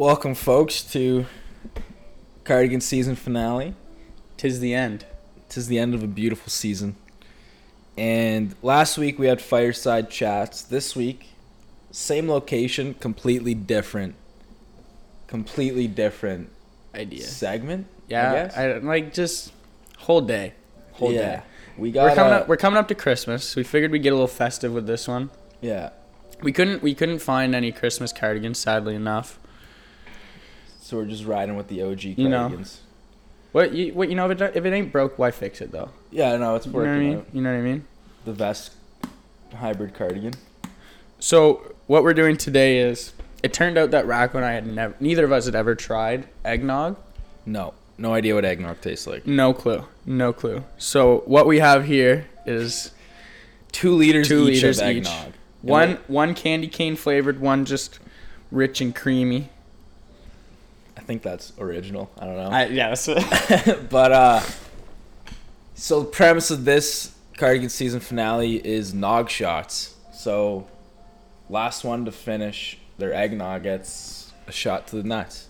Welcome, folks, to Cardigan season finale. Tis the end. Tis the end of a beautiful season. And last week we had fireside chats. This week, same location, completely different. Completely different Idea. segment. I Yeah, guess? I, like just whole day, whole yeah. day. We got We're coming uh, up. We're coming up to Christmas. We figured we'd get a little festive with this one. yeah. We couldn't. We couldn't find any Christmas cardigans, sadly enough. So we're just riding with the OG You know. cardigans. What you what you know if it, if it ain't broke, why fix it though? Yeah, no, it's You know what I working mean? out. You know what I mean? The vest hybrid cardigan. So what we're doing today is it turned out that Racco and I had never neither of us had ever tried eggnog. No, no idea what eggnog tastes like. No clue. No clue. So what we have here is Two liters Two each liters of each. one one candy cane flavored, one just rich and creamy. I think that's original. I don't know. I, yeah, that's but uh so the premise of this cardigan season finale is nog shots. So last one to finish their eggnog gets a shot to the nuts.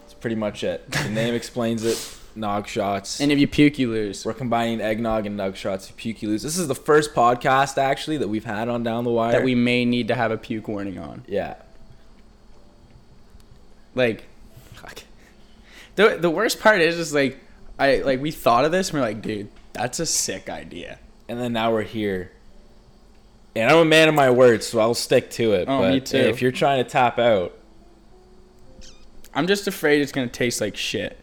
That's pretty much it. The name explains it. Nog shots. And if you puke, you lose. We're combining eggnog and nug shots. If you puke, you lose. This is the first podcast actually that we've had on Down the Wire. That we may need to have a puke warning on. yeah. Like, fuck. The the worst part is, is like, I like we thought of this and we're like, dude, that's a sick idea. And then now we're here. And I'm a man of my words, so I'll stick to it. Oh, but me too. If you're trying to tap out, I'm just afraid it's gonna taste like shit.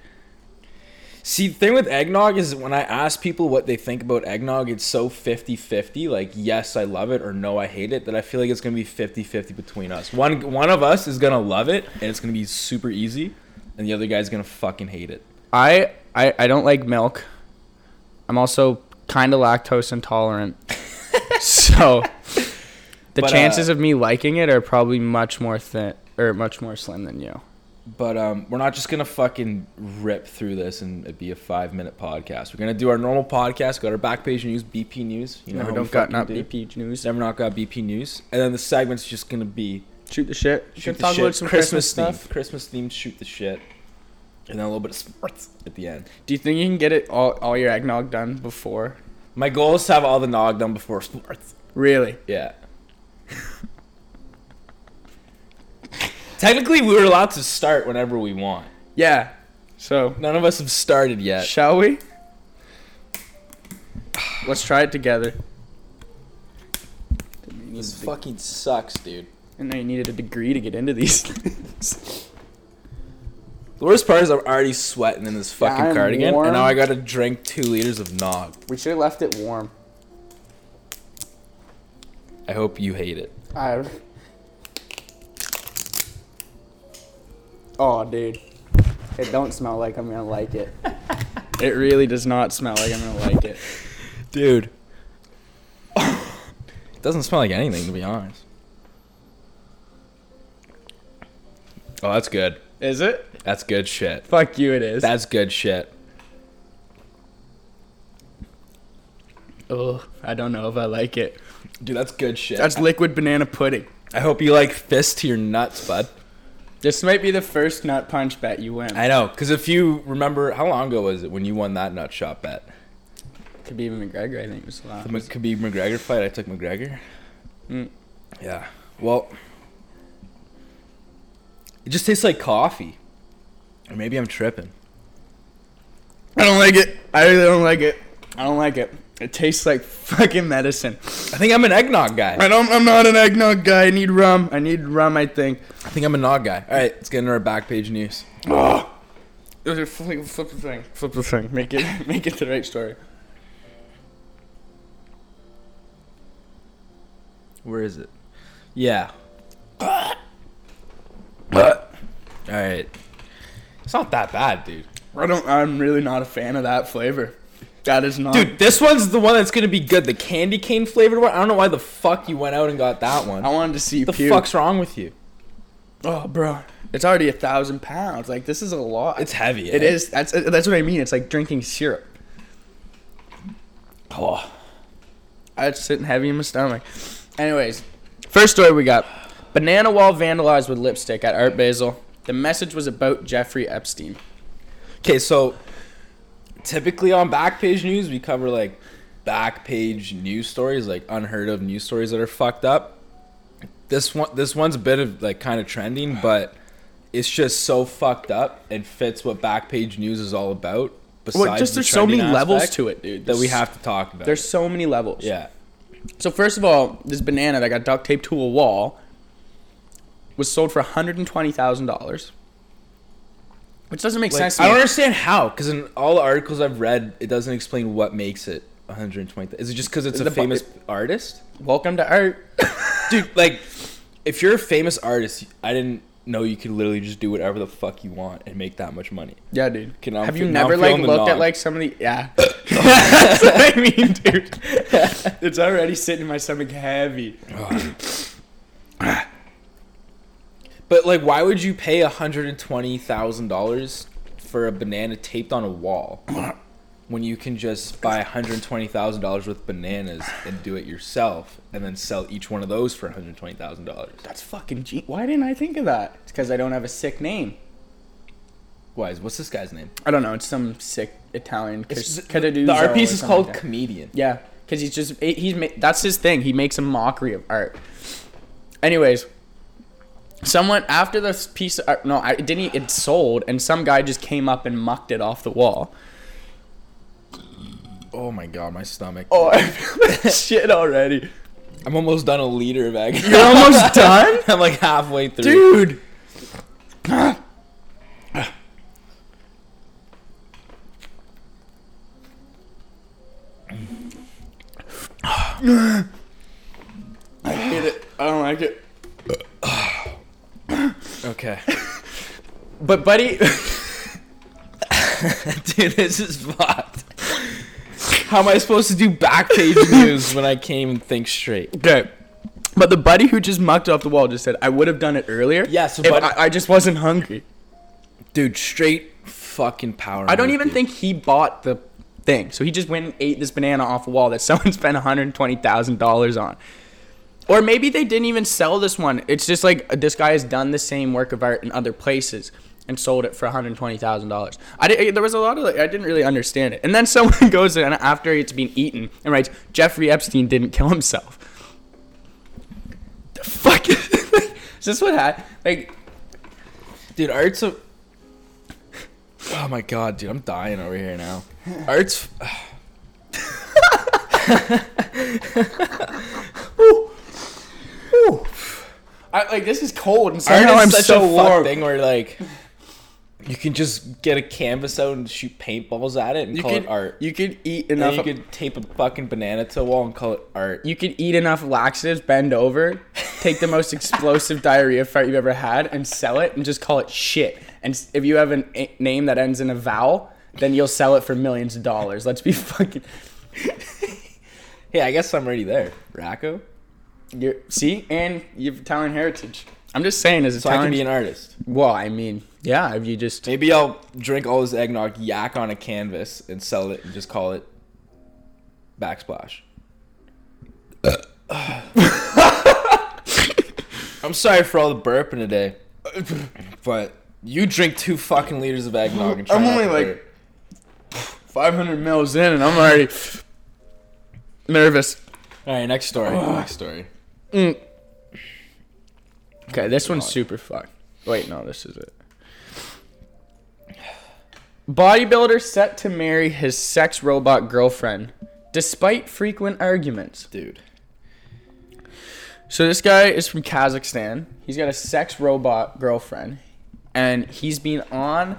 See, the thing with eggnog is when I ask people what they think about eggnog, it's so 50 50. Like, yes, I love it, or no, I hate it, that I feel like it's going to be 50 50 between us. One, one of us is going to love it, and it's going to be super easy, and the other guy's going to fucking hate it. I I, I don't like milk. I'm also kind of lactose intolerant. so the But, uh, chances of me liking it are probably much more thin or much more slim than you. But um, we're not just going to fucking rip through this and it be a five minute podcast. We're going to do our normal podcast, got our back page news, BP News. You know, Never don't got not do. BP news. Never not got BP News. And then the segment's just going to be Shoot the shit. Shoot the talk shit, about some Christmas, themed, stuff. Christmas themed shoot the shit. And then a little bit of sports at the end. Do you think you can get it all all your eggnog done before? My goal is to have all the nog done before sports. Really? Yeah. Technically, we were allowed to start whenever we want. Yeah. So None of us have started yet. shall we? Let's try it together. This fucking sucks, dude. I know you needed a degree to get into these things. The worst part is I'm already sweating in this fucking I'm cardigan, warm. and now I gotta drink two liters of nog. we should have left it warm. I hope you hate it. I. Oh, dude. It don't smell like I'm gonna like it. it really does not smell like I'm gonna like it. Dude. it doesn't smell like anything, to be honest. Oh, that's good. Is it? That's good shit. Fuck you, it is. That's good shit. Oh, I don't know if I like it. Dude, that's good shit. That's liquid banana pudding. I hope you like fist to your nuts, bud. This might be the first nut punch bet you win. I know, because if you remember, how long ago was it when you won that nut shot bet? Khabib McGregor, I think it was the last. The Khabib McGregor fight, I took McGregor. Mm. Yeah. Well, it just tastes like coffee. Or maybe I'm tripping. I don't like it. I really don't like it. I don't like it. It tastes like fucking medicine. I think I'm an eggnog guy. I don't. I'm not an eggnog guy. I need rum. I need rum. I think. I think I'm a nog guy. All right, let's get into our back page news. Ah. Oh. Flip, flip the thing. Flip the thing. Make it. Make it the right story. Where is it? Yeah. All right. It's not that bad, dude. I don't. I'm really not a fan of that flavor. That is not. Dude, this one's the one that's gonna be good. The candy cane flavored one. I don't know why the fuck you went out and got that one. I wanted to see the puke. fuck's wrong with you? Oh, bro. It's already a thousand pounds. Like this is a lot. It's heavy. It eh? is. That's that's what I mean. It's like drinking syrup. Oh. It's sitting heavy in my stomach. Anyways, first story we got. Banana wall vandalized with lipstick at Art Basel. The message was about Jeffrey Epstein. Okay, so typically on Backpage News, we cover like backpage news stories, like unheard of news stories that are fucked up. This one, this one's a bit of like kind of trending, but it's just so fucked up and fits what Backpage News is all about. Besides Well, just the there's so many levels to it, dude. that we have to talk about. There's so many levels. yeah, So first of all, this banana that got duct taped to a wall was sold for $120,000. Which doesn't make like, sense to I don't understand how, because in all the articles I've read, it doesn't explain what makes it 120. Is it just because it's The a bu- famous artist? Welcome to art. dude like if you're a famous artist i didn't know you could literally just do whatever the fuck you want and make that much money Yeah, dude. Okay, now I'm Have fe- you now I'm never like looked at like some of the yeah? That's what I mean, dude. It's already sitting in my stomach heavy. Oh, but like why would you pay $120000 for a banana taped on a wall when you can just buy $120000 worth of bananas and do it yourself and then sell each one of those for $120000 That's fucking G. Why didn't I think of that? It's because I don't have a sick name. why what's this guy's name I don't know. It's some sick Italian. It's- Cus- the art piece is called like comedian Yeah, because he's just he's that's his thing. He makes a mockery of art. Anyways, someone after this piece of no, I it didn't. It sold, and some guy just came up and mucked it off the wall. oh my god my stomach Oh, I feel shit already, i'm almost done a liter of egg You're almost done? i'm like halfway through dude. I hate it. I don't like it. okay But buddy, Dude, this is fucked. How am I supposed to do backpage news when I can't even think straight? okay. But the buddy who just mucked off the wall just said, "I would have done it earlier." Yeah, so if buddy- I, I just wasn't hungry. Dude, straight fucking power. I don't move, even dude. think he bought the thing. So he just went and ate this banana off a wall that someone spent $120,000 on. Or maybe they didn't even sell this one. It's just like this guy has done the same work of art in other places and sold it for $120,000. I did, there was a lot of like, I didn't really understand it. And then someone goes in after it's been eaten and writes Jeffrey Epstein didn't kill himself. The fuck is, is this what happened? Like Dude, art's a. Oh my god, dude, I'm dying over here now. Art's. I, like this is cold and Art somehow is I'm such so a warm. thing where like. You can just get a canvas out and shoot paintballs at it and You call could it art. You could eat enough. then you could tape a fucking banana to a wall and call it art. you could eat enough laxatives, bend over, take the most explosive diarrhea fart you've ever had, and sell it, and just call it shit. And if you have a a name that ends in a vowel, then you'll sell it for millions of dollars. Let's be fucking. Hey, I guess I'm already there. Racco? You're, see, and you have Italian heritage. I'm just saying, as So I can Italian. be an artist. well, I mean, yeah. If you just Maybe I'll drink all this eggnog, yak on a canvas, and sell it and just call it backsplash. I'm sorry for all the burping today, but you drink two fucking liters of eggnog and I'm only like- burp. 500 mils in, and I'm already nervous. All right, next story. next story. Mm. Okay, this one's super fucked. Wait, no, this is it. Bodybuilder set to marry his sex robot girlfriend despite frequent arguments. Dude. So this guy is from Kazakhstan. He's got a sex robot girlfriend and he's been on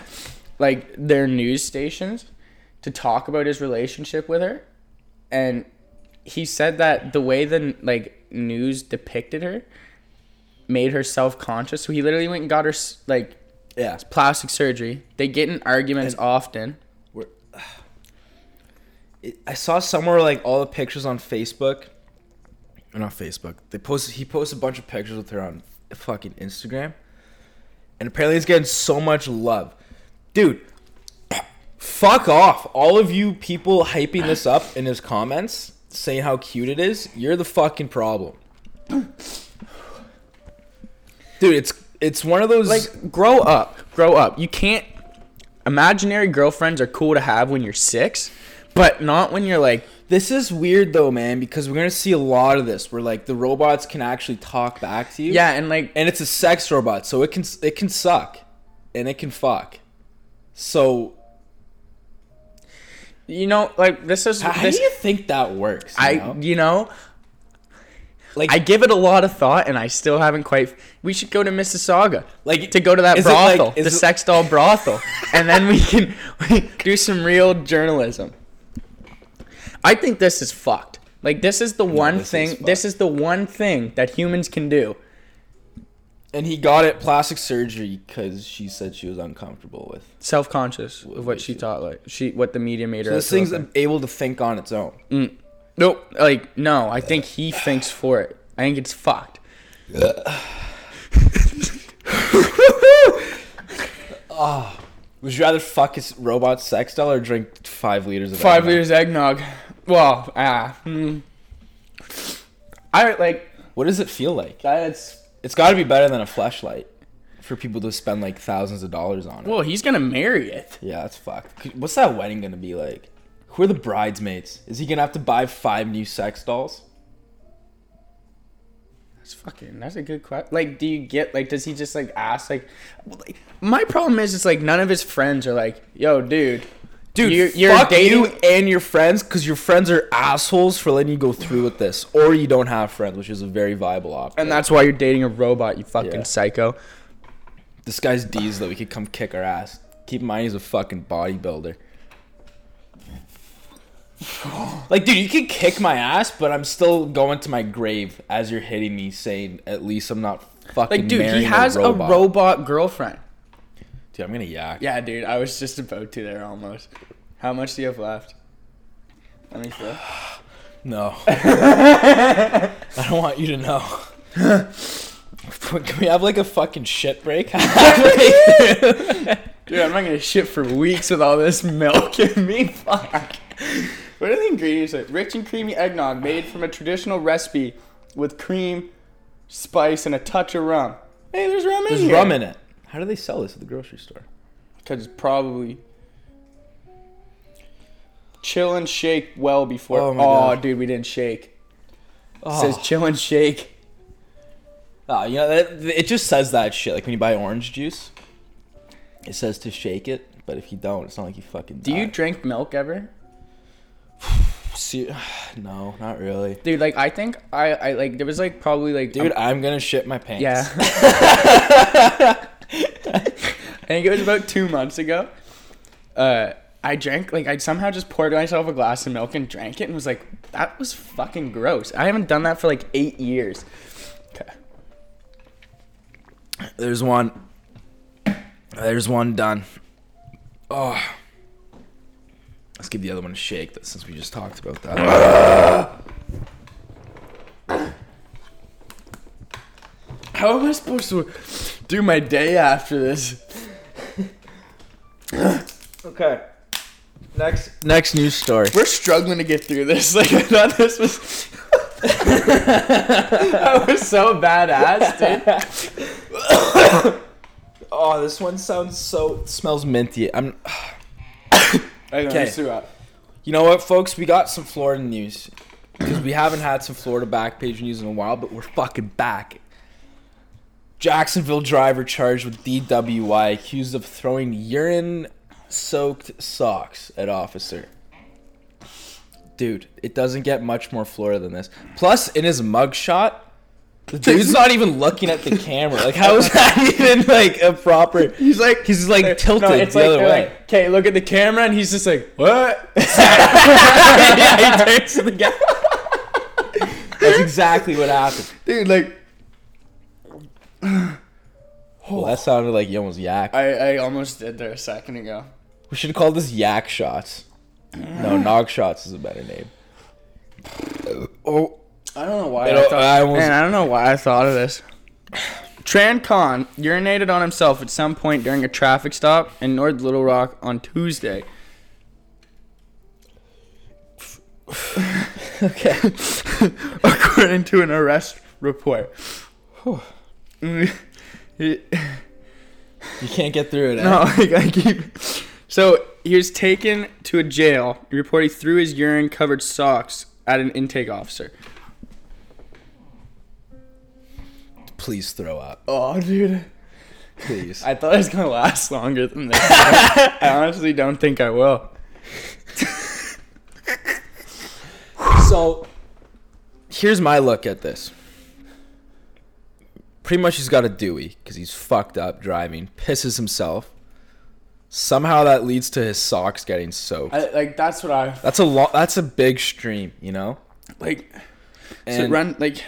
like their news stations to talk about his relationship with her and he said that the way the like news depicted her made her self-conscious so he literally went and got her like Yeah. plastic surgery they get in arguments often We're, it, I saw somewhere like all the pictures on Facebook. Or not Facebook. They posted. He posted a bunch of pictures with her on fucking Instagram, and apparently it's getting so much love, dude. Fuck off, all of you people hyping this up in his comments, saying how cute it is. You're the fucking problem. dude, it's it's one of those like grow up, grow up. You can't. Imaginary girlfriends are cool to have when you're six, but not when you're like This is weird though, man, because we're gonna see a lot of this where like the robots can actually talk back to you. yeah, and like and it's a sex robot, so it can it can suck, and it can fuck. So you know, like this is how, this. do you think that works? you I know? you know like I give it a lot of thought, and I still haven't quite. We should go to Mississauga, Like, to go to that it like- brothel, the it- sex doll brothel, and then we can do some real journalism. I think this is fucked. Like this is the one this thing. fucked. This is the one thing that humans can do. And he got it plastic surgery because she said she was uncomfortable with. Self-conscious of what she thought, like she, what the media made her. So out this thing's able to think on its own. Nope. Like no, I think he thinks for it. I think it's fucked. Ah. Would you rather fuck his robot sex doll or drink five liters of Five eggnog? liters eggnog. Well, ah, hmm. I like What does it feel like? that's. It's got to be better than a flashlight for people to spend like thousands of dollars on it. Well, he's gonna marry it. Yeah, that's fucked. What's that wedding gonna be like? Who are the bridesmaids? Is he gonna have to buy five new sex dolls? That's fucking. That's a good question. Like, do you get like? Does he just like ask like? well, like my problem is, it's like none of his friends are like, "Yo, dude, Dude, you're, fuck you're dating." you and your friends because your friends are assholes for letting you go through with this, or you don't have friends, which is a very viable option. and that's why you're dating a robot, you fucking Yeah. psycho. this guy's D's that we could come kick our ass. Keep in mind he's a fucking bodybuilder. Like, dude, you can kick my ass, but I'm still going to my grave as you're hitting me, saying at least I'm not fucking. Like, dude, he marrying has a robot girlfriend. Dude, I'm gonna yak. Yeah, dude, I was just about to there almost. How much do you have left? Let me see. No. I don't want you to know. Can we have like a fucking shit break? Dude, I'm not gonna shit for weeks with all this milk in me. Fuck. What are the ingredients? Like? Rich and creamy eggnog made from a traditional recipe with cream, spice, and a touch of rum. Hey, there's rum in There's here. rum in it. How do they sell this at the grocery store? Because it's probably chill and shake well before. Oh Oh, God. dude, we didn't shake. It Oh. says chill and shake. Oh, you know, that, it just says that shit. Like when you buy orange juice, it says to shake it, but if you don't, it's not like you fucking. Do you die. drink milk ever? See, no, not really. Dude, like I think I, I like there was like probably like Dude, I'm gonna shit my pants. Yeah. I think it was about two months ago. Uh, I drank like I somehow just poured myself a glass of milk and drank it and was like, that was fucking gross. I haven't done that for like eight years. Okay. There's one. There's one done. Oh. Let's give the other one a shake since we just talked about that. How am I supposed to do my day after this? okay. Next next news story. We're struggling to get through this. Like I thought this was. that was so badass, dude. Oh, this one sounds so smells minty. I'm Okay. I threw up. You know what, folks? We got some Florida news because we haven't had some Florida back page news in a while, but we're fucking back. Jacksonville driver charged with DWI, accused of throwing urine-soaked socks at officer. Dude, it doesn't get much more Florida than this. Plus, in his mugshot, the dude's not even looking at the camera. Like, how is that even like a proper? He's like, He's like tilted no, it's the like, other way. like, okay, look at the camera, and he's just like, what? yeah, he turns to the guy. That's exactly what happened. Dude, like, Well, that sounded like you almost yak. I, I almost did there a second ago. We should call this yak shots. No, nog shots is a better name. Oh, I don't know why. I I, don't- thought, I almost- man, I don't know why I thought of this. Tran Khan urinated on himself at some point during a traffic stop in North Little Rock on Tuesday. okay. according to an arrest report. You can't get through it. eh? No, like, I keep. So he was taken to a jail. He reported he threw his urine-covered socks at an intake officer. Please throw up. Oh, dude. Please. I thought it was gonna last longer than this. I honestly don't think I will. So, here's my look at this. Pretty much, he's got a Dewey because he's fucked up driving, pisses himself. Somehow that leads to his socks getting soaked. I, like that's what I That's a lot. That's a big stream, you know. like. And, to run like.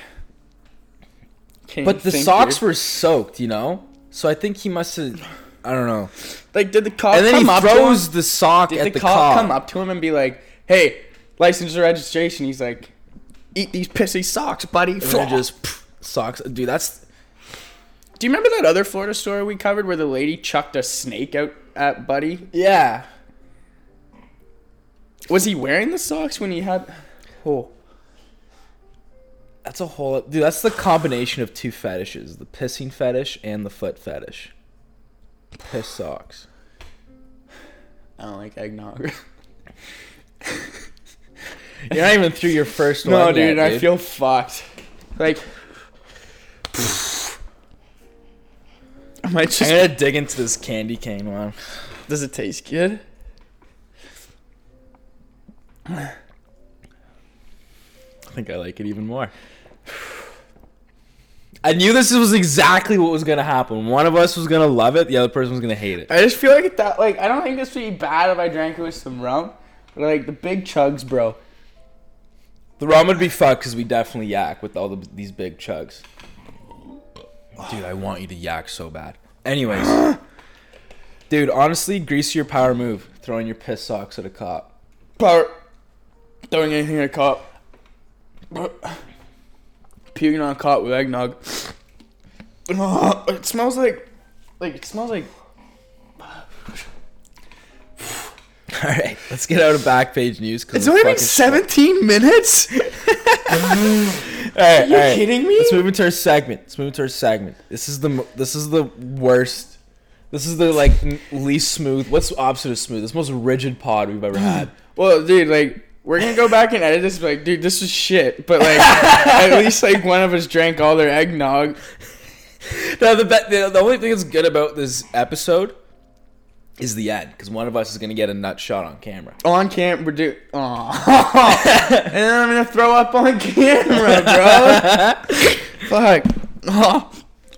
But the socks dude. were soaked, you know. So I think he must have. I don't know. like. Did the cop and then come he up throws to him? the sock Did at the, the, cop, cop. come up to him and be like, "Hey, license or registration?" He's like, "Eat these pissy socks, buddy." And just pff, socks, dude. That's Do you remember that other Florida story we covered where the lady chucked a snake out at Buddy? yeah. Was he wearing the socks when he had? Oh, That's a whole dude. That's the combination of two fetishes: the pissing fetish and the foot fetish. Piss socks. I don't like eggnog. You're not even through your first no, one. No, dude, yet, I feel fucked. Like, I might I'm gonna dig into this candy cane one. Does it taste good? I think I like it even more. I knew this was exactly what was gonna happen. One of us was gonna love it, the other person was gonna hate it. I just feel like that. Like, I don't think this would be bad if I drank it with some rum. But like the big chugs, bro. The rum would be fucked because we definitely yak with all the, these big chugs. Dude, I want you to yak so bad. Anyways, dude, honestly, grease your power move, throwing your piss socks at a cop. Power. Throwing anything at a cop. Puking on a cop with eggnog. It smells like. Like, it smells like. All right, let's get out of back page news. It's only been 17 minutes? Right, Are you right. kidding me? Let's move into our segment. Let's move into our segment. This is the this is the worst. This is the like n- least smooth. What's the opposite of smooth? This most rigid pod we've ever had. Well, dude, like, we're gonna go back and edit this. Like, dude, this is shit. But like, at least like one of us drank all their eggnog. No, the, be- the the only thing that's good about this episode is the end because one of us is gonna get a nut shot on camera. On camera, dude. Oh, and then I'm gonna throw up on camera, bro. Fuck. Oh,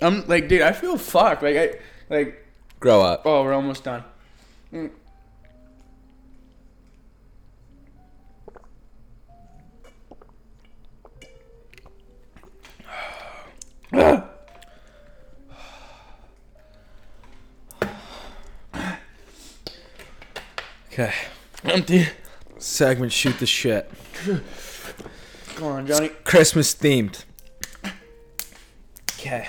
I'm like, dude, I feel fucked. Like, I like. Grow up. Oh, we're almost done. Mm. Okay. Empty. Segment shoot the shit. Come on, Johnny. Christmas themed. Okay.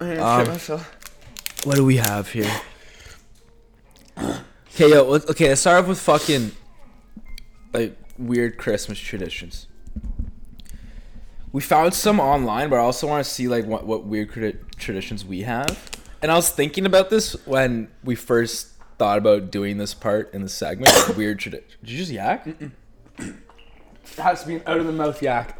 I'm gonna Um, shit myself. What do we have here? Okay, yo. let- Okay, let's start off with fucking like weird Christmas traditions. We found some online, but I also want to see like what what weird traditions we have. And I was thinking about this when we first thought about doing this part in the segment. weird tradition. Did you just yak? It has to be an out of the mouth yak.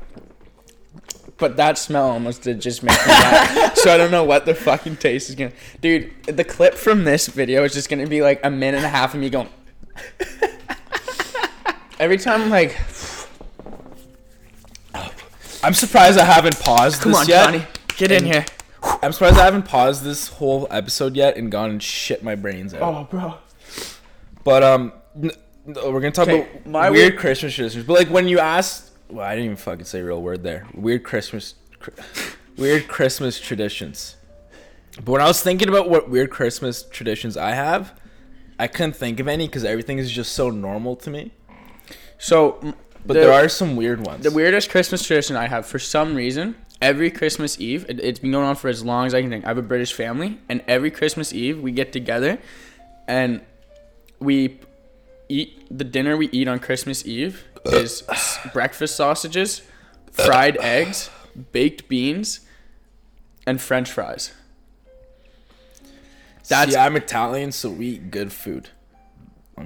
But that smell almost did just make me yak. so I don't know what the fucking taste is gonna. Dude, the clip from this video is just gonna be like a minute and a half of me going. Every time I'm like, I'm surprised I haven't paused come this on, yet. Johnny, get in And- here. I'm surprised I haven't paused this whole episode yet and gone and shit my brains out. Oh, bro. But um, n- n- we're gonna talk Okay, about my weird weird- Christmas traditions. But like when you asked, well, I didn't even fucking say a real word there. Weird Christmas, cr- weird Christmas traditions. But when I was thinking about what weird Christmas traditions I have, I couldn't think of any because everything is just so normal to me. So, But the- there are some weird ones. The weirdest Christmas tradition I have, for some reason, every Christmas Eve, it, it's been going on for as long as I can think. I have a British family, and every Christmas Eve we get together, and we eat the dinner we eat on Christmas Eve is breakfast sausages, fried eggs, baked beans, and French fries. That's See, I'm Italian, so we eat good food.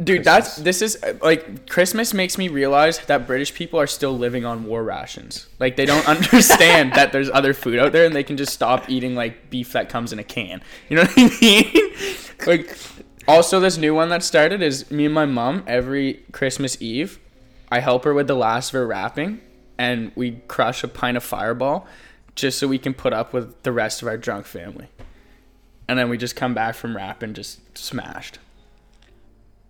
Dude. That's this is like Christmas makes me realize that British people are still living on war rations. Like they don't understand that there's other food out there, and they can just stop eating like beef that comes in a can. You know what I mean? like, also this new one that started is me and my mom every Christmas Eve. I help her with the last of her wrapping, and we crush a pint of Fireball, just so we can put up with the rest of our drunk family. And then we just come back from wrapping just smashed.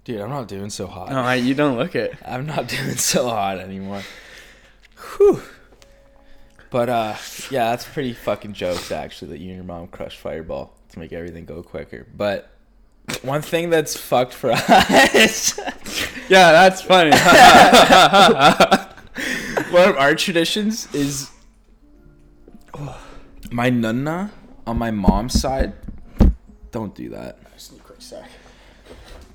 Dude. I'm not doing so hot. No, I, you don't look it. I'm not doing so hot anymore. Whew. But uh, yeah, that's pretty fucking jokes actually that you and your mom crushed Fireball to make everything go quicker. But one thing that's fucked for us, Yeah, that's funny. one of our traditions is my nunna on my mom's side. Don't do that. quick sec.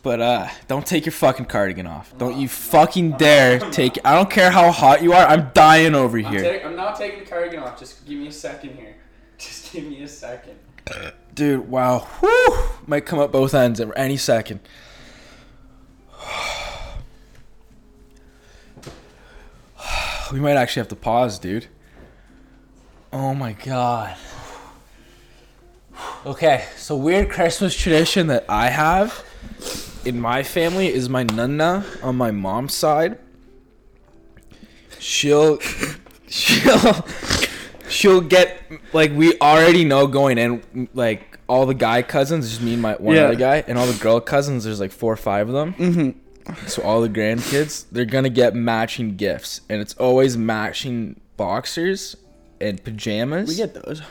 But uh, don't take your fucking cardigan off. Don't you fucking dare take. I don't care how hot you are. I'm dying over here. I'm not taking the cardigan off. Just give me a second here. Just give me a second. Dude, wow. Whew. Might come up both ends at any second. We might actually have to pause, dude. Oh my god. Okay, so weird Christmas tradition that I have in my family is my nunna on my mom's side. She'll she'll she'll get like we already know going in like all the guy cousins just me and my one Yeah. other guy and all the girl cousins there's like four or five of them Mm-hmm. so all the grandkids they're gonna get matching gifts and it's always matching boxers and pajamas We get those.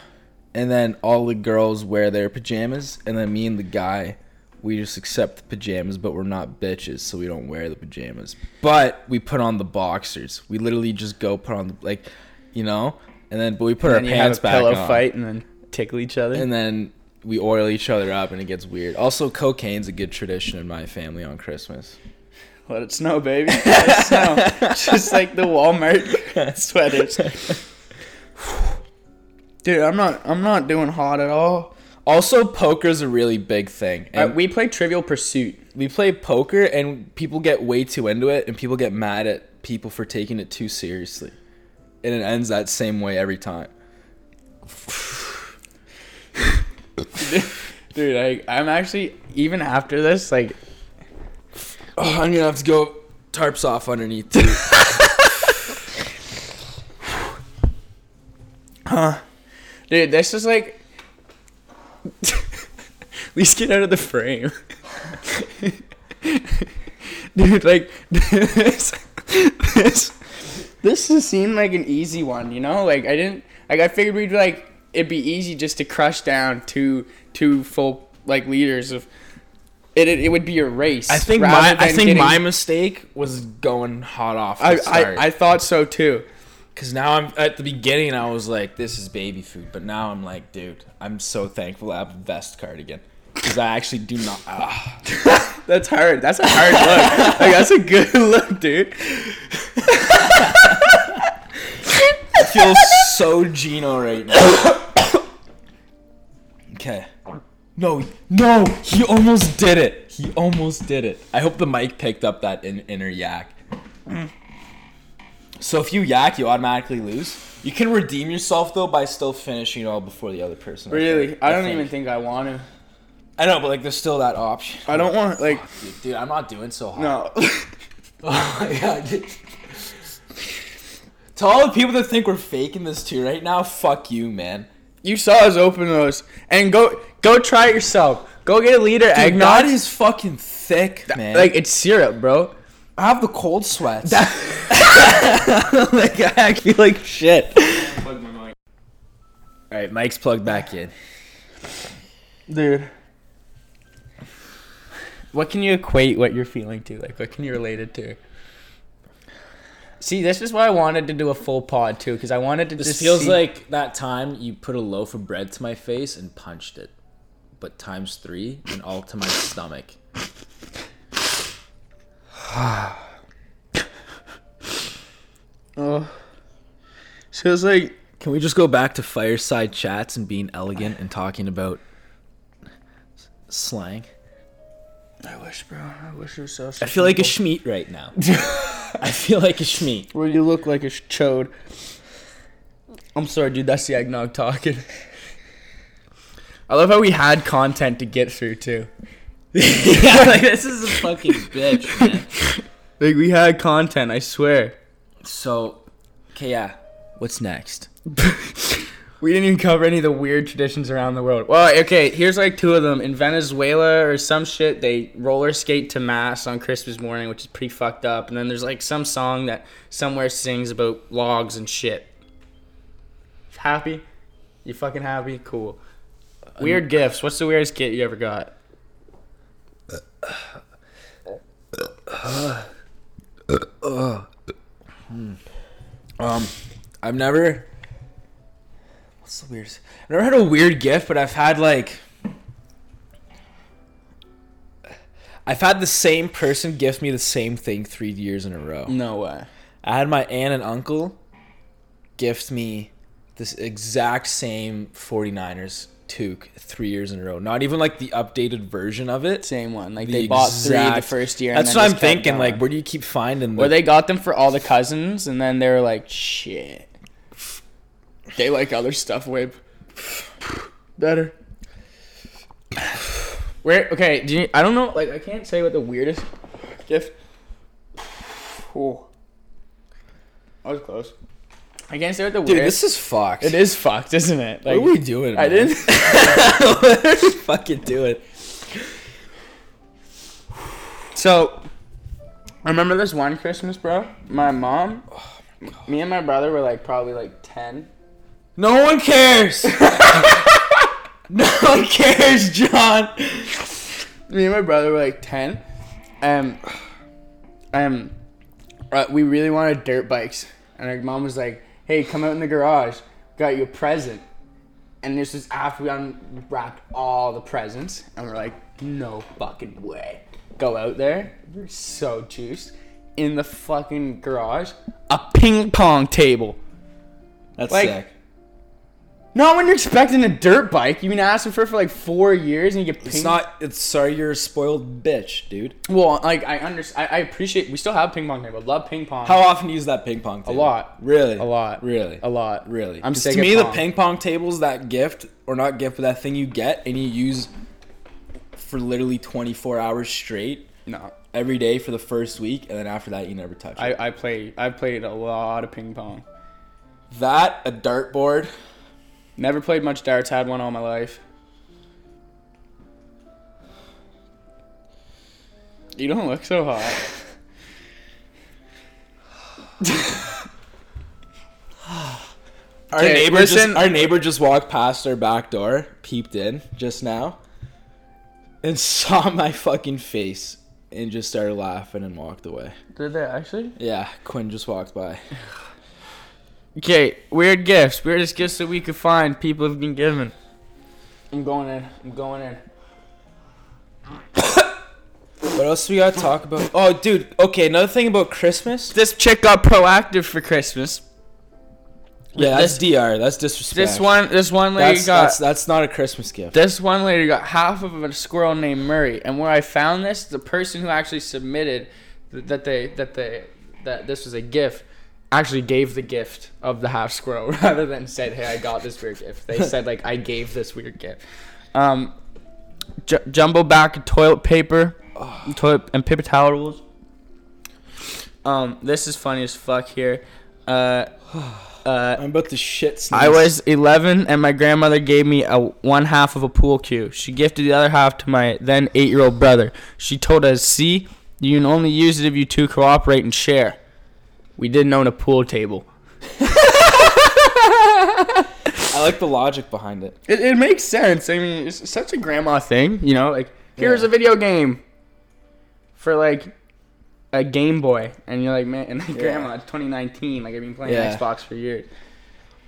and then all the girls wear their pajamas and then me and the guy we just accept the pajamas but we're not bitches so we don't wear the pajamas but we put on the boxers we literally just go put on the like you know and then but we put And our pants have a back pillow on fight and then tickle each other. and then we oil each other up and it gets weird also cocaine's a good tradition in my family on christmas Let it snow, baby. Let it snow. Just like the Walmart sweaters. Dude, I'm not. I'm not doing hot at all. Also poker's a really big thing Uh, and we play Trivial Pursuit. we play poker and people get way too into it and people get mad at people for taking it too seriously and it ends that same way every time Dude, I, I'm actually even after this, like, oh, i'm gonna have to go tarps off underneath too. dude, this is like. At least get out of the frame. dude, like this, this, this has seemed like an easy one, you know? Like I didn't, like I figured we'd like it'd be easy just to crush down two two full like liters of. It, it, it would be a race. i think my i think getting- my mistake was going hot off the I, start I I thought so too. Because now i'm at the beginning i was like this is baby food but now i'm like dude i'm so thankful i have a vest cardigan because i actually do not ah. That's hard. That's a hard look. Like that's a good look, dude. I feel so Gino right now. Okay. No, no, he almost did it. He almost did it. I hope the mic picked up that in, inner yak. So if you yak, you automatically lose. You can redeem yourself though by still finishing all before the other person. Really, think. I don't think. even think I want to. I know, but like, there's still that option. I don't want like Dude, dude, I'm not doing so hot. no. Oh my god. dude. To all the people that think we're faking this too right now, fuck you, man. you saw us open those and go go try it yourself. Go get a liter Dude, eggnog. that is fucking thick, man. like it's syrup, bro. I have the cold sweats. like I feel like shit. All right, Mike's plugged back in. Dude. What can you equate what you're feeling to? Like, what can you relate it to? See, this is why I wanted to do a full pod too, because I wanted to This just feels see- like that time you put a loaf of bread to my face and punched it, but times three and all to my stomach. Oh. So it's like Can we just go back to fireside chats and being elegant and talking about slang. I wish, bro. I wish it was so. I feel like a schmeat right now. I feel like a schmeat. Well, you look like a sh- chode. I'm sorry, dude. That's the eggnog talking. I love how we had content to get through too. yeah, like this is a fucking bitch, man. Like we had content. I swear. So, okay, yeah. What's next? We didn't even cover any of the weird traditions around the world. Well, okay, here's like two of them. In Venezuela or some shit, they roller skate to mass on Christmas morning, which is pretty fucked up. And then there's like some song that somewhere sings about logs and shit. Happy? You fucking happy? Cool. Uh, weird gifts. What's the weirdest gift you ever got? Um, I've never. What's the weirdest? I've never had a weird gift, but I've had like. I've had the same person gift me the same thing three years in a row. No way. I had my aunt and uncle gift me this exact same 49ers toque three years in a row. Not even like the updated version of it. Same one. Like The they bought three the first year. That's what I'm thinking. Like, where do you keep finding Or the they got them for all the cousins, and then they were like, shit. They like other stuff way better. Where okay? Do you, I don't know. Like I can't say what the weirdest gift. Oh, I was close. I can't say what the Dude, weirdest. this is fucked. it is fucked, isn't it? What are we doing? I man? didn't. what are we fucking doing? So, I remember this one Christmas, bro. My mom, me and my brother were like probably like ten. No one cares. no one cares, John. me and my brother were like 10 and um uh, we really wanted dirt bikes and our mom was like hey come out in the garage. Got you a present. And this is after we unwrapped all the presents and we're like no fucking way. Go out there we're so juiced. In the fucking garage a ping pong table. That's Like- sick. Not when you're expecting a dirt bike you've been asking for it for like four years and you get ping It's not. It's sorry, you're a spoiled bitch, dude. Well, like I understand, I, I appreciate. We still have ping pong table. Love ping pong. How often do you use that ping pong table? A lot. Really? A lot. Really? A lot. Really? I'm sick To me, the ping pong table's that gift, or not gift, but that thing you get and you use for literally 24 hours straight No, every day for the first week, and then after that, you never touch it. I I play. I played a lot of ping pong. that a dartboard. Never played much darts. Had one all my life. You don't look so hot. Our Okay, neighbor listen- just our neighbor just walked past our back door, peeped in just now, and saw my fucking face and just started laughing and walked away. Did they actually? Yeah, Quinn just walked by. Okay, weird gifts. Weirdest gifts that we could find. People have been given. I'm going in. I'm going in. What else we gotta talk about? Oh, dude. Okay, another thing about Christmas. This chick got Proactiv for Christmas. Yeah, This- that's dr. That's disrespect. This one, this one lady That's, got. that's that's not a Christmas gift. This one lady got half of a squirrel named Murray, and where I found this, the person who actually submitted that they that they that this was a gift actually gave the gift of the half squirrel rather than said, "Hey, I got this weird gift." They said like, "I gave this weird gift." Um, j- jumbo back toilet paper, toilet and paper towels. Um, this is funny as fuck here. Uh, uh, I'm about to shit. Sneeze. I was 11 and my grandmother gave me a one half of a pool cue. She gifted the other half to my then 8-year-old brother. She told us, "See, you can only use it if you two cooperate and share." We didn't own a pool table. I like the logic behind it. It, it makes sense. I mean, it's such a grandma thing, you know. Like, here's Yeah. a video game for like a Game Boy, and you're like, man, and like, Yeah. grandma, it's 2019. Like, I've been playing Yeah. Xbox for years.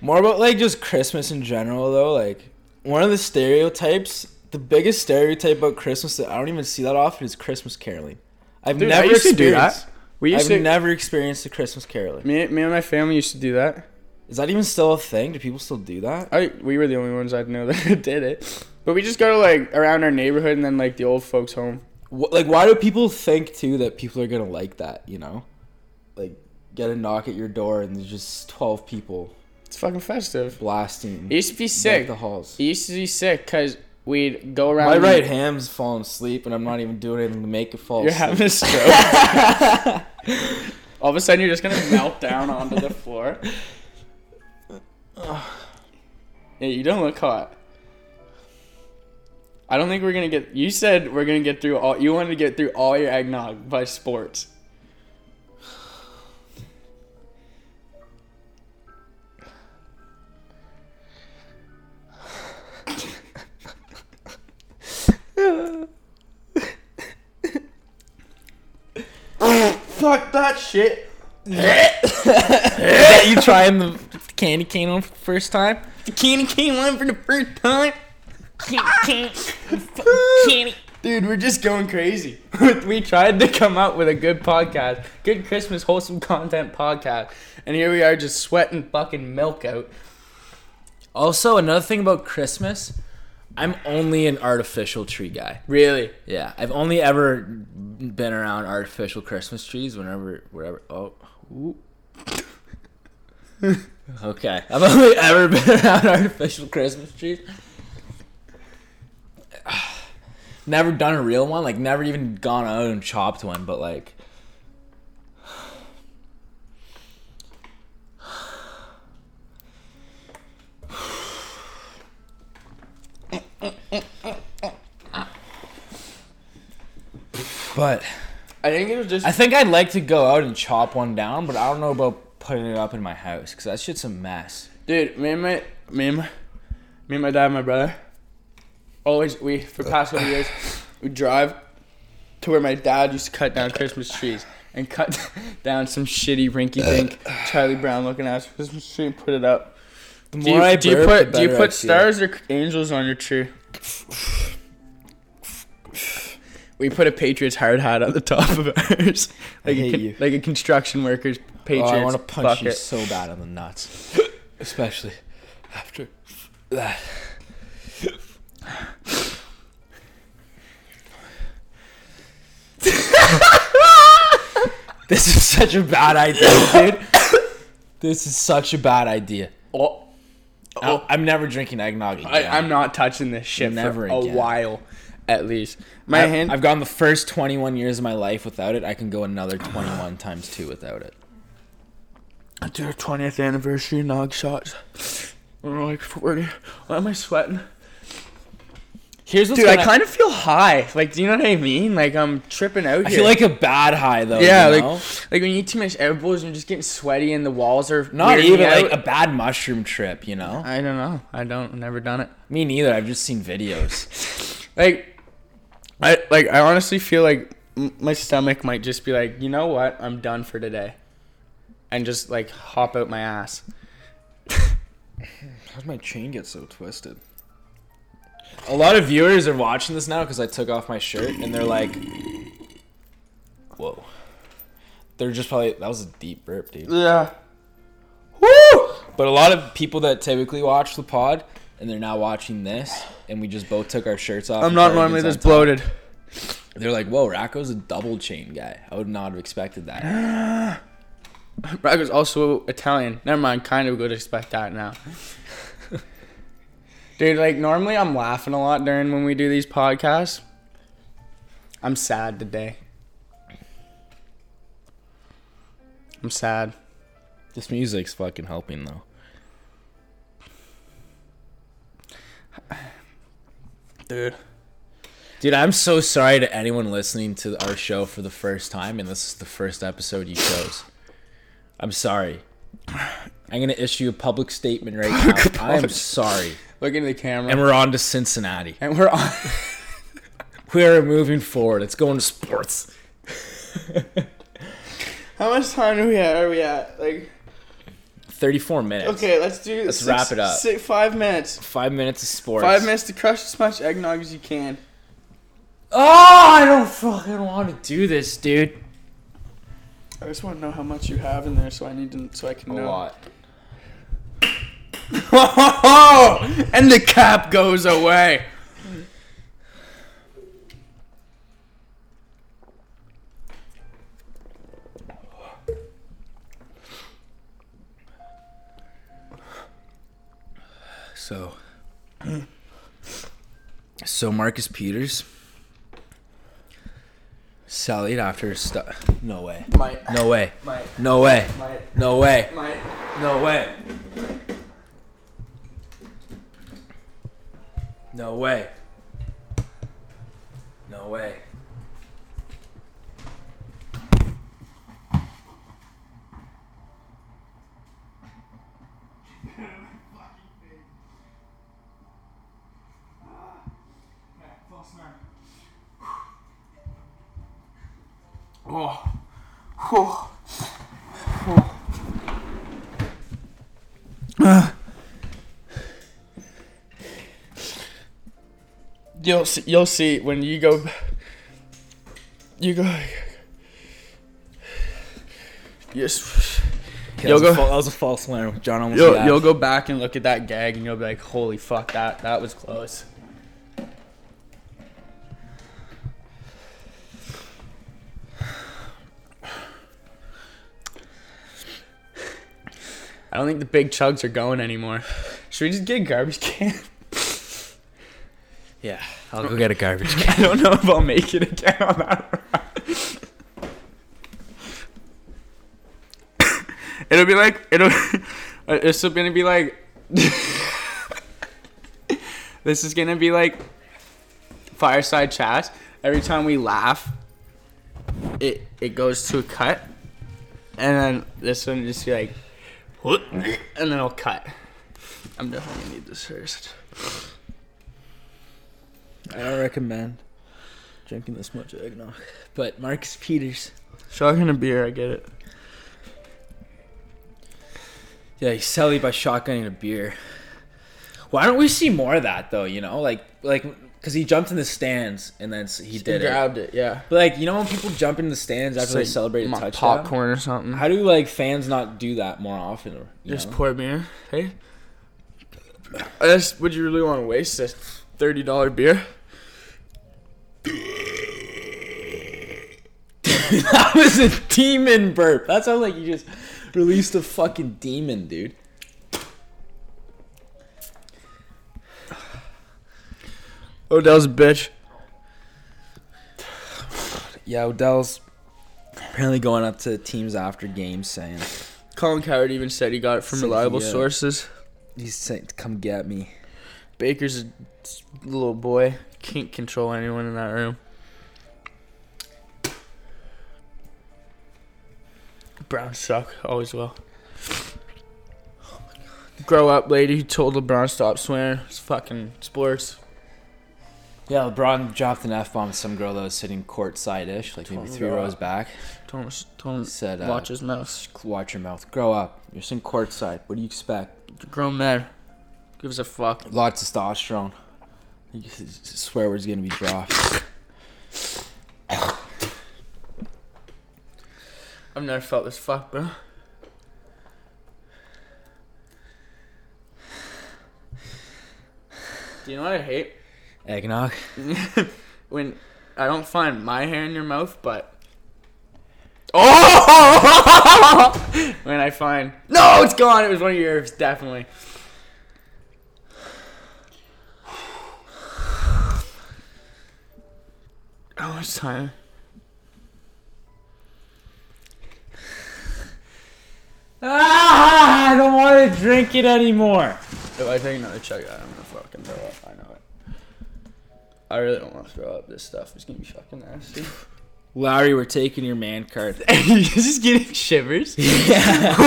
More about like just Christmas in general though. Like one of the stereotypes, the biggest stereotype about Christmas that I don't even see that often is Christmas caroling. I've Dude, I never used to do that. We used I've to. never experienced a Christmas caroling. me, me and my family used to do that. Is that even still a thing? Do people still do that? I we were the only ones I know that did it. But we just go to like around our neighborhood and then like the old folks' home. Wh- like why do people think too that people are gonna like that you know like get a knock at your door and there's just 12 people It's fucking festive. blasting It used to be sick. the halls It used to be sick because we'd go around. my right hand's falling asleep and i'm not even doing anything to make it fall You're asleep. having a stroke. All of a sudden, you're just gonna melt down onto the floor. Yeah, you don't look hot. I don't think we're gonna get. You said we're gonna get through all. You wanted to get through all your eggnog by sports. Fuck that shit. Is that you trying the candy cane on for the first time The candy cane one for the first time. Candy, dude, we're just going crazy. we tried to come up with a good podcast, good Christmas wholesome content podcast, and here we are just sweating fucking milk out. Also, another thing about Christmas, I'm only an artificial tree guy. Really? Yeah, I've only ever been around artificial Christmas trees whenever, wherever. Oh, okay. I've only ever been around artificial Christmas trees. Never done a real one, like never even gone out and chopped one, but like. But I think it was just. I think I'd like to go out and chop one down, but I don't know about putting it up in my house because that shit's a mess. Dude, me and my me and my, me and my dad and my brother always we for past couple years we drive to where my dad used to cut down Christmas trees and cut down some shitty rinky dink Charlie Brown looking ass Christmas tree and put it up. The Do you, do you put do you put stars or angels on your tree? We put a Patriots hard hat on the top of ours, like a, hate con- you. like a construction workers Patriots oh, I want to punch bucket. you so bad on the nuts, especially after that. this is such a bad idea, dude. This is such a bad idea. Oh, I- oh. I'm never drinking eggnog again. I, I'm not touching this shit Never for a while, at least. My I, hand. I've gone the first 21 years of my life without it. I can go another 21 times two without it. Dude, our 20th anniversary nog shots. We're like 40. Why am I sweating? Here's what's Dude, I gonna- kind of feel high. Like, do you know what I mean? Like, I'm tripping out I feel like a bad high though. yeah, you like, know? like when you eat too much edibles and you're just getting sweaty and the walls are not even me like a bad mushroom trip. You know, I don't know. I don't. Never done it. me neither. I've just seen videos. Like, I like. I honestly feel like my stomach might just be like, you know what? I'm done for today, and just like hop out my ass. How'd my chain get so twisted? A lot of viewers are watching this now because I took off my shirt and they're like, "Whoa." They're just probably that was a deep burp, dude. Yeah. Woo! But a lot of people that typically watch the pod and they're now watching this, and we just both took our shirts off. I'm not normally this bloated. They're like, "Whoa, Rocco's a double chain guy." I would not have expected that. Rocco's also Italian. Never mind. Kind of would expect that now. Dude, like normally I'm laughing a lot during when we do these podcasts. I'm sad today. I'm sad. This music's fucking helping though. Dude. Dude, I'm so sorry to anyone listening to our show for the first time, and this is the first episode you chose. I'm sorry. I'm gonna issue a public statement right now. I am sorry, Look into the camera. and we're on to Cincinnati. And we're on. We are moving forward. It's going to sports. How much time do we have? Are we at? Like, 34 minutes. okay, let's do. This. Let's six- wrap it up. Six, five minutes. Five minutes of sports. Five minutes to crush as much eggnog as you can. Oh, I don't fucking want to do this, dude. I just want to know how much you have in there, so I need to, so I can A know. lot. and the cap goes away. So, so Marcus Peters sallied after stuff. No way. No way. No way. No way. No way. No way. No way. Oh. Oh. You'll see, you'll see when you go. You go. Yes. Okay, You'll that, was go- fa- that was a false alarm. John almost You'll, laughed. you'll go back and look at that gag and you'll be like, holy fuck, that that was close. I don't think the big chugs are going anymore. Should we just get garbage can? Yeah, I'll go get a garbage can. I don't know if I'll make it again on that ride. it'll be like it'll. uh, is gonna be like. this is gonna be like. Fireside chat. Every time we laugh, it it goes to a cut, and then this one just be like, what? And then it'll cut. I'm definitely gonna need this first. I don't recommend drinking this much eggnog. But Marcus Peters. Shotgun a beer, I get it. Yeah, he's selling by shotgunning a beer. Why don't we see more of that though? You know, like like because he jumped in the stands and then he did it. grabbed it, yeah. But like you know when people jump in the stands after Just they celebrate a touchdown, popcorn or something. how do like fans not do that more often? Or, Just know? pour beer. Hey, That's, would you really want to waste a thirty dollar beer? that was a demon burp. That sounds like you just released a fucking demon, dude. Odell's a bitch. Yeah, Odell's apparently going up to teams after games saying Colin Cowherd even said he got it from reliable uh, sources. he's saying come get me. Baker's a little boy. Can't control anyone in that room. Browns suck. Always will. Grow up, lady who told LeBron stop swearing. It's fucking sports. Yeah, LeBron dropped an F bomb to some girl that was sitting courtside ish, like maybe three rows back. Don't, don't Said, uh, watch his mouth. Watch your mouth. Grow up. You're sitting courtside. What do you expect? Grown man. Gives a fuck. Lots lot of testosterone. You s- s- swear word's gonna be dropped. I've never felt this fuck, bro. Do you know what I hate? Eggnog. when I don't find my hair in your mouth, but oh, when I find no, it's gone. It was one of yours, definitely. How much time? Ah, I don't want to drink it anymore. If I take another chug, I'm gonna fucking throw up. I know it. I really don't want to throw up. This stuff is gonna be fucking nasty. Lowry, we're taking your man card. You're just getting shivers. Yeah.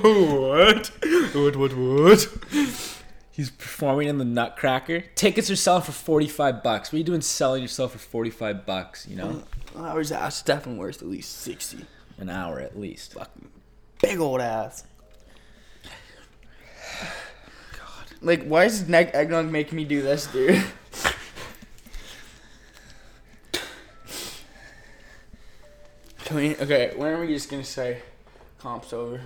what? What? What? What? He's performing in the Nutcracker. Tickets are selling for 45 bucks. What are you doing selling yourself for 45 bucks, you know? Ours ass definitely worth at least sixty. An hour at least. Fucking big old ass. God. Like, why is neck eggnog making me do this, dude? Can we? Okay, when are we just gonna say comps over?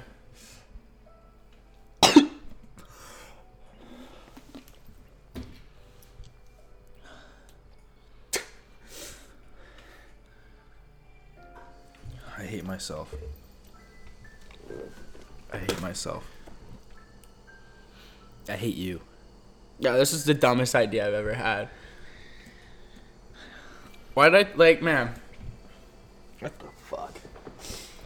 Myself. I hate myself. I hate you. Yeah, this is the dumbest idea I've ever had. Why did I like, man? What the fuck?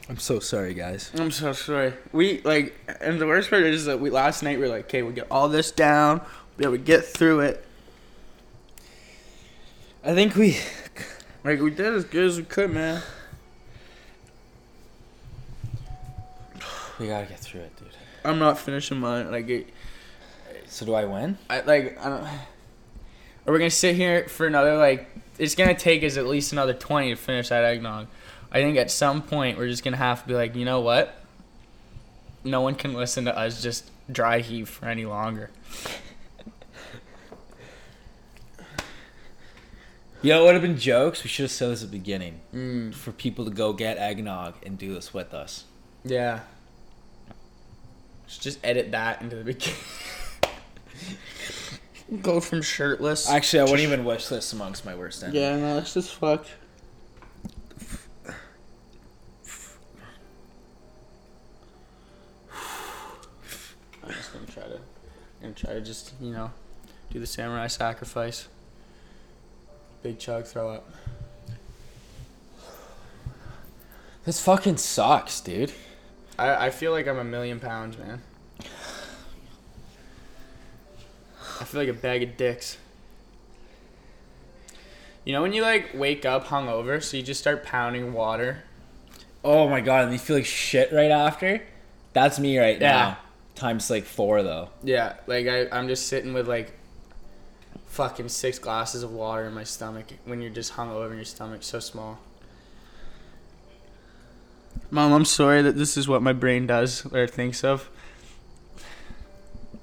I'm so sorry, guys. I'm so sorry. We like, and the worst part is that we last night we are like, okay, we get all this down, be able to get through it. I think we. Like we did as good as we could, man. We gotta get through it, dude. I'm not finishing mine. Like, it, So do I win? I like, I don't. Are we gonna sit here for another like? It's gonna take us at least another twenty to finish that eggnog. I think at some point we're just gonna have to be like, you know what? No one can listen to us just dry heave for any longer. You know, it would have been jokes. We should have said this at the beginning Mm, for people to go get eggnog and do this with us. yeah. Just- Just edit that into the beginning. Go from shirtless. Actually, I wouldn't even wish this amongst my worst enemies. yeah, no, that's just fucked. I'm just gonna try to, gonna try to just you know, do the samurai sacrifice. Big chug, throw up. This fucking sucks, dude. I I feel like I'm a million pounds, man. I feel like a bag of dicks. You know when you like wake up hungover, so you just start pounding water. Oh my god, and you feel like shit right after? That's me right Yeah. now. Times like four though. Yeah, like I, I'm just sitting with like fucking six glasses of water in my stomach when you're just hungover and your stomach's so small. Mom, I'm sorry that this is what my brain does or thinks of.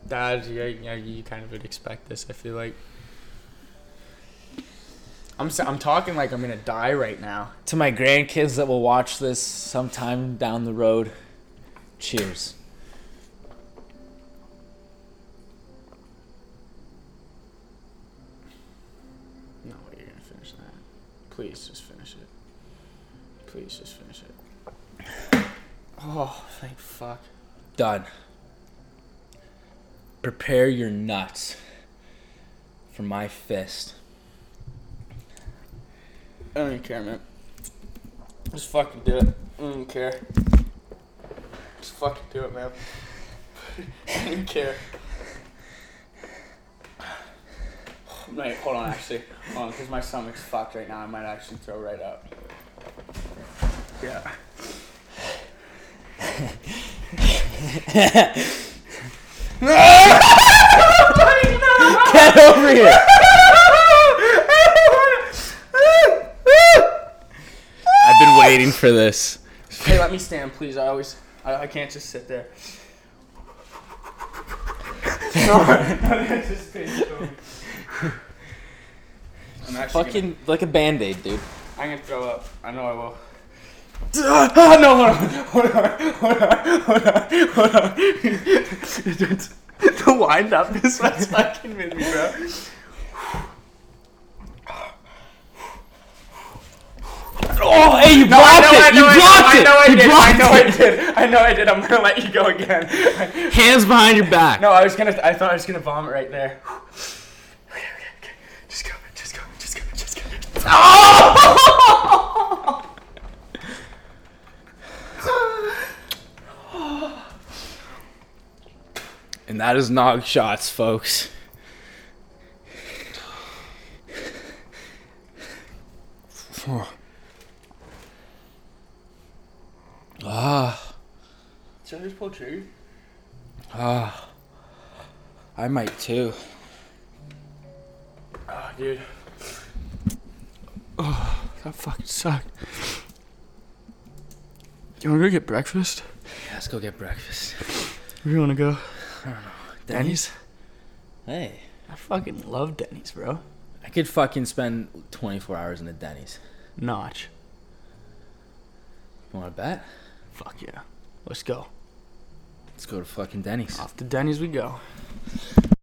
Dad, yeah, yeah, you kind of would expect this. I feel like I'm s- I'm talking like I'm gonna die right now. To my grandkids that will watch this sometime down the road, cheers. No way you're gonna finish that. Please just finish it. Please just finish it. Oh, thank fuck. Done. Prepare your nuts for my fist. I don't even care, man. Just fucking do it. I don't even care. Just fucking do it, man. I don't even care. Wait, hold on, actually. Hold on, because my stomach's fucked right now. I might actually throw right up. Yeah. Get over here! I've been waiting for this. Hey, let me stand, please. I always, I, I can't just sit there. no, I just I'm actually Fucking like a band aid, dude. I'm gonna throw up. I know I will. Ah, no, hold on, hold on, hold on, hold on, hold on. the wind up is what's fucking with me, bro. Oh, hey, you No, I blocked know, I it! You I blocked know, it! I know I You did. I know I did. I know I did. I'm gonna let you go again. Hands behind your back. No, I was gonna. I thought I was gonna vomit right there. Okay, okay, okay. Just go, just go, just go, just go. And that is nog shots, folks. Ah, Should I just pull trigger? ah. I might too. Oh, dude. Oh, that fucking sucked. You wanna go get breakfast? Yeah, let's go get breakfast. Where do you wanna go? Denny's? Hey, I fucking love Denny's, bro. I could fucking spend 24 hours in a Denny's. Notch. You want to bet? Fuck yeah. Let's go. Let's go to fucking Denny's. Off to Denny's we go.